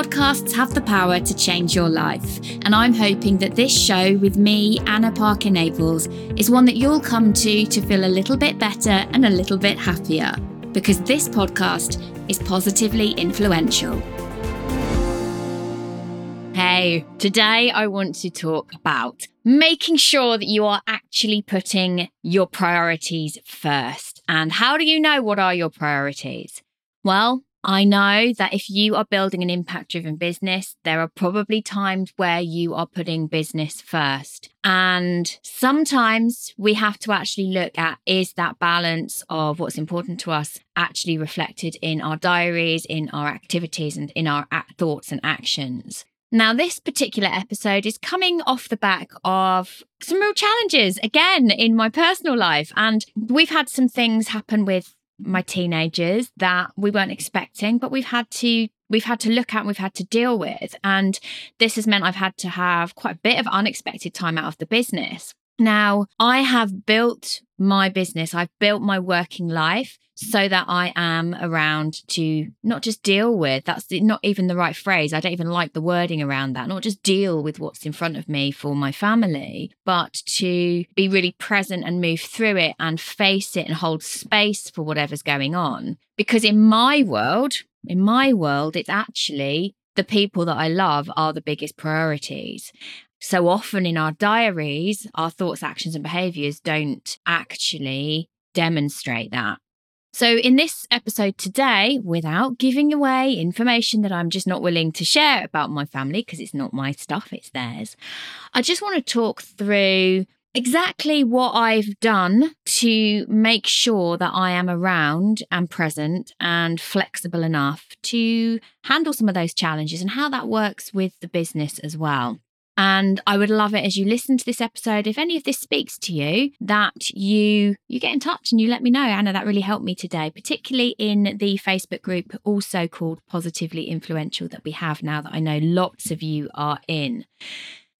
Podcasts have the power to change your life, and I'm hoping that this show with me, Anna Parker Naples, is one that you'll come to to feel a little bit better and a little bit happier, because this podcast is positively influential. Hey, today I want to talk about making sure that you are actually putting your priorities first. And how do you know what are your priorities? Well, I know that if you are building an impact driven business, there are probably times where you are putting business first. And sometimes we have to actually look at is that balance of what's important to us actually reflected in our diaries, in our activities, and in our thoughts and actions. Now, this particular episode is coming off the back of some real challenges again in my personal life. And we've had some things happen with my teenagers that we weren't expecting, but we've had to we've had to look at, we've had to deal with. And this has meant I've had to have quite a bit of unexpected time out of the business. Now, I have built my business, I've built my working life so that I am around to not just deal with, that's not even the right phrase. I don't even like the wording around that, not just deal with what's in front of me for my family, but to be really present and move through it and face it and hold space for whatever's going on. Because in my world, in my world, it's actually the people that I love are the biggest priorities so often in our diaries, our thoughts, actions, and behaviors don't actually demonstrate that. So, in this episode today, without giving away information that I'm just not willing to share about my family, because it's not my stuff, it's theirs, I just want to talk through exactly what I've done to make sure that I am around and present and flexible enough to handle some of those challenges and how that works with the business as well. And I would love it as you listen to this episode, if any of this speaks to you, that you you get in touch and you let me know. Anna, that really helped me today, particularly in the Facebook group also called Positively Influential that we have now that I know lots of you are in.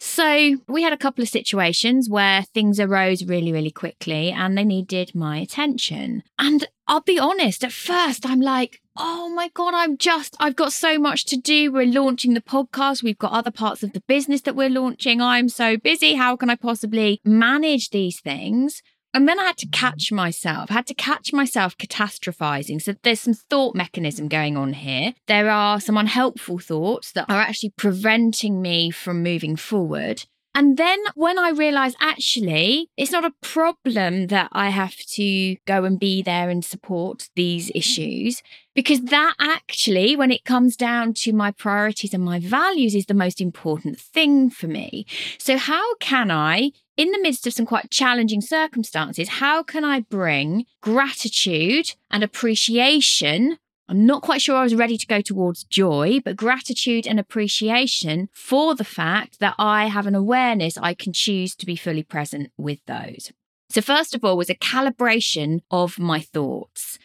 So, we had a couple of situations where things arose really, really quickly and they needed my attention. And I'll be honest, at first, I'm like, oh my God, I'm just, I've got so much to do. We're launching the podcast. We've got other parts of the business that we're launching. I'm so busy. How can I possibly manage these things? And then I had to catch myself, I had to catch myself catastrophizing. So there's some thought mechanism going on here. There are some unhelpful thoughts that are actually preventing me from moving forward. And then when I realize actually it's not a problem that I have to go and be there and support these mm-hmm. issues, because that actually, when it comes down to my priorities and my values, is the most important thing for me. So, how can I, in the midst of some quite challenging circumstances, how can I bring gratitude and appreciation I'm not quite sure I was ready to go towards joy, but gratitude and appreciation for the fact that I have an awareness I can choose to be fully present with those. So, first of all, was a calibration of my thoughts.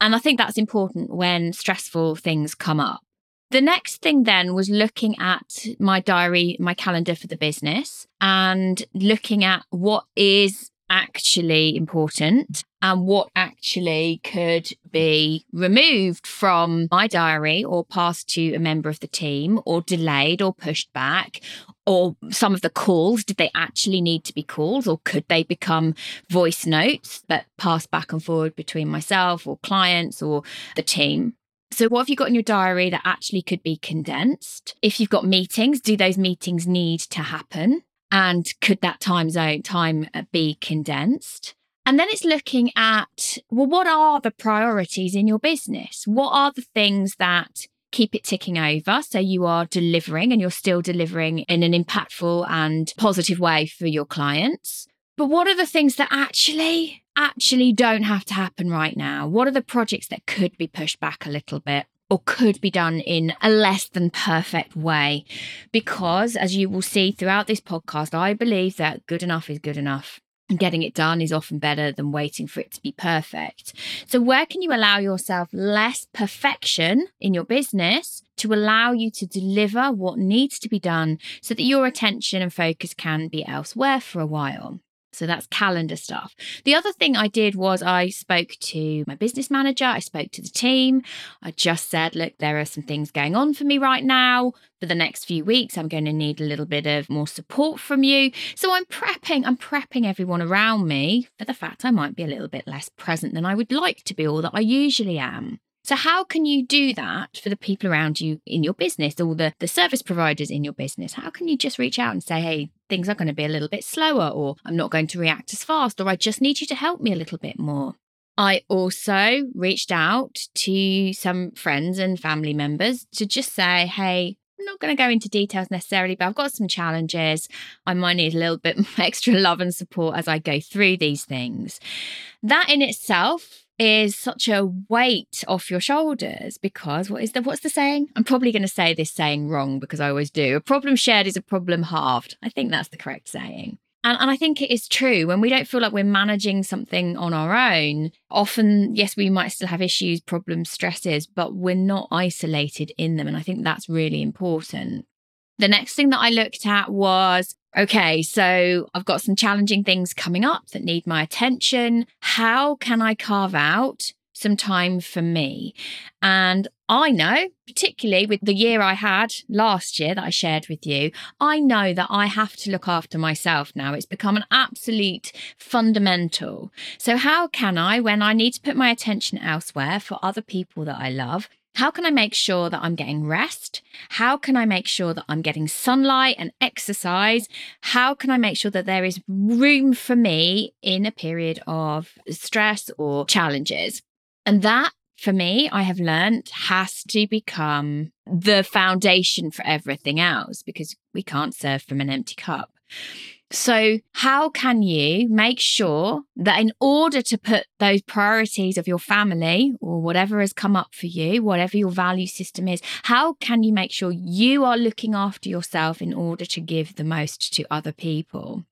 And I think that's important when stressful things come up. The next thing then was looking at my diary, my calendar for the business, and looking at what is actually important and what actually could be removed from my diary or passed to a member of the team or delayed or pushed back or some of the calls. Did they actually need to be calls or could they become voice notes that pass back and forward between myself or clients or the team so, what have you got in your diary that actually could be condensed? If you've got meetings, do those meetings need to happen? And could that time zone time uh, be condensed? And then it's looking at, well, what are the priorities in your business? What are the things that keep it ticking over so you are delivering and you're still delivering in an impactful and positive way for your clients? But what are the things that actually, actually don't have to happen right now? What are the projects that could be pushed back a little bit? or could be done in a less than perfect way. Because, as you will see throughout this podcast, I believe that good enough is good enough. And getting it done is often better than waiting for it to be perfect. So, where can you allow yourself less perfection in your business to allow you to deliver what needs to be done so that your attention and focus can be elsewhere for a while? So that's calendar stuff. The other thing I did was I spoke to my business manager, I spoke to the team. I just said, look, there are some things going on for me right now. For the next few weeks, I'm going to need a little bit of more support from you. So I'm prepping, I'm prepping everyone around me for the fact I might be a little bit less present than I would like to be or that I usually am. So, how can you do that for the people around you in your business or the, the service providers in your business? How can you just reach out and say, hey, things are going to be a little bit slower, or I'm not going to react as fast, or I just need you to help me a little bit more? I also reached out to some friends and family members to just say, hey, I'm not going to go into details necessarily, but I've got some challenges. I might need a little bit extra love and support as I go through these things. That in itself is such a weight off your shoulders because what is the what's the saying? I'm probably going to say this saying wrong because I always do. A problem shared is a problem halved. I think that's the correct saying. And, and I think it is true when we don't feel like we're managing something on our own. Often, yes, we might still have issues, problems, stresses, but we're not isolated in them. And I think that's really important. The next thing that I looked at was okay, so I've got some challenging things coming up that need my attention. How can I carve out some time for me? And I know, particularly with the year I had last year that I shared with you, I know that I have to look after myself now. It's become an absolute fundamental. So, how can I, when I need to put my attention elsewhere for other people that I love, how can I make sure that I'm getting rest? How can I make sure that I'm getting sunlight and exercise? How can I make sure that there is room for me in a period of stress or challenges? And that for me, I have learned has to become the foundation for everything else because we can't serve from an empty cup. So, how can you make sure that in order to put those priorities of your family or whatever has come up for you, whatever your value system is, how can you make sure you are looking after yourself in order to give the most to other people?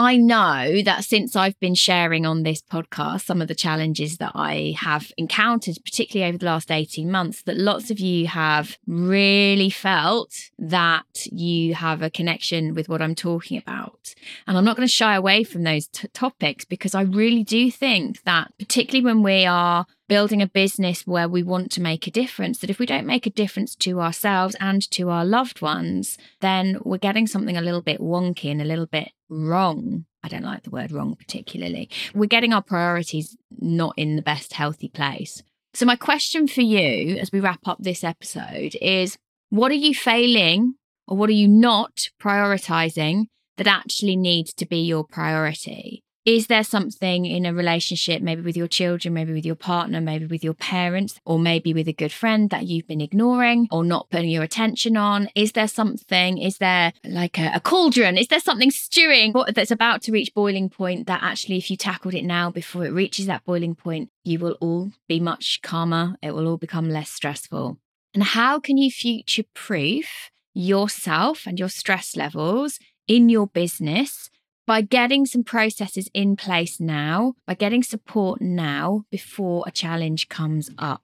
I know that since I've been sharing on this podcast some of the challenges that I have encountered, particularly over the last 18 months, that lots of you have really felt that you have a connection with what I'm talking about. And I'm not going to shy away from those t- topics because I really do think that, particularly when we are building a business where we want to make a difference, that if we don't make a difference to ourselves and to our loved ones, then we're getting something a little bit wonky and a little bit wrong. I don't like the word wrong particularly. We're getting our priorities not in the best healthy place. So, my question for you as we wrap up this episode is what are you failing or what are you not prioritizing that actually needs to be your priority? Is there something in a relationship, maybe with your children, maybe with your partner, maybe with your parents, or maybe with a good friend that you've been ignoring or not putting your attention on? Is there something, is there like a, a cauldron? Is there something stewing that's about to reach boiling point that actually, if you tackled it now before it reaches that boiling point, you will all be much calmer? It will all become less stressful. And how can you future proof yourself and your stress levels in your business? By getting some processes in place now, by getting support now before a challenge comes up.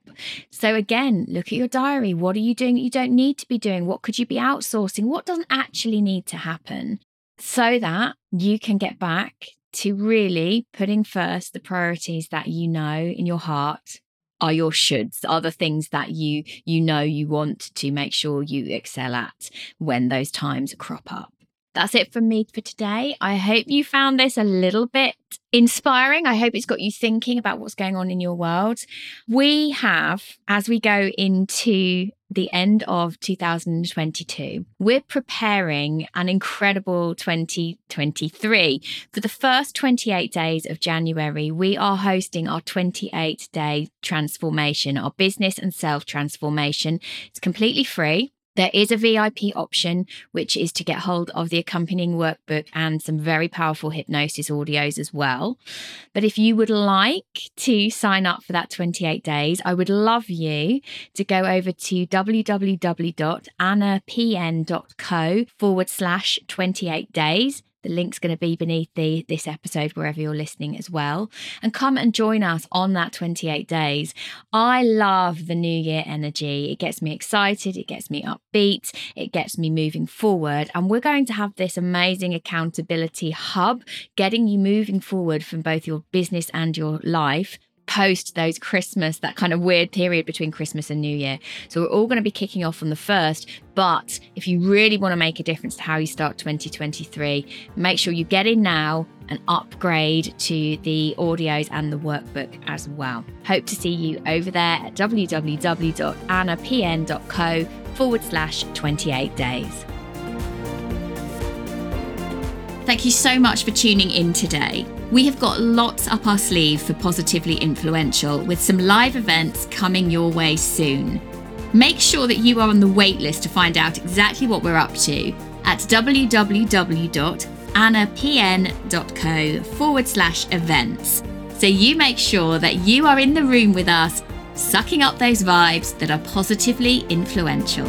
So, again, look at your diary. What are you doing that you don't need to be doing? What could you be outsourcing? What doesn't actually need to happen? So that you can get back to really putting first the priorities that you know in your heart are your shoulds are the things that you you know you want to make sure you excel at when those times crop up that's it from me for today. I hope you found this a little bit inspiring. I hope it's got you thinking about what's going on in your world. We have, as we go into the end of 2022, we're preparing an incredible 2023. For the first 28 days of January, we are hosting our 28 day transformation, our business and self transformation. It's completely free. There is a VIP option, which is to get hold of the accompanying workbook and some very powerful hypnosis audios as well. But if you would like to sign up for that 28 days, I would love you to go over to www.annapn.co forward slash 28 days. The link's going to be beneath the this episode wherever you're listening as well. And come and join us on that 28 days. I love the new year energy. It gets me excited, it gets me upbeat, it gets me moving forward. And we're going to have this amazing accountability hub getting you moving forward from both your business and your life post those Christmas, that kind of weird period between Christmas and New Year. So we're all going to be kicking off on the first. But if you really want to make a difference to how you start 2023, make sure you get in now and upgrade to the audios and the workbook as well. Hope to see you over there at www.annapn.co forward slash 28 days. Thank you so much for tuning in today. We have got lots up our sleeve for Positively Influential with some live events coming your way soon. Make sure that you are on the waitlist to find out exactly what we're up to at www.annapn.co forward slash events. So you make sure that you are in the room with us, sucking up those vibes that are positively influential.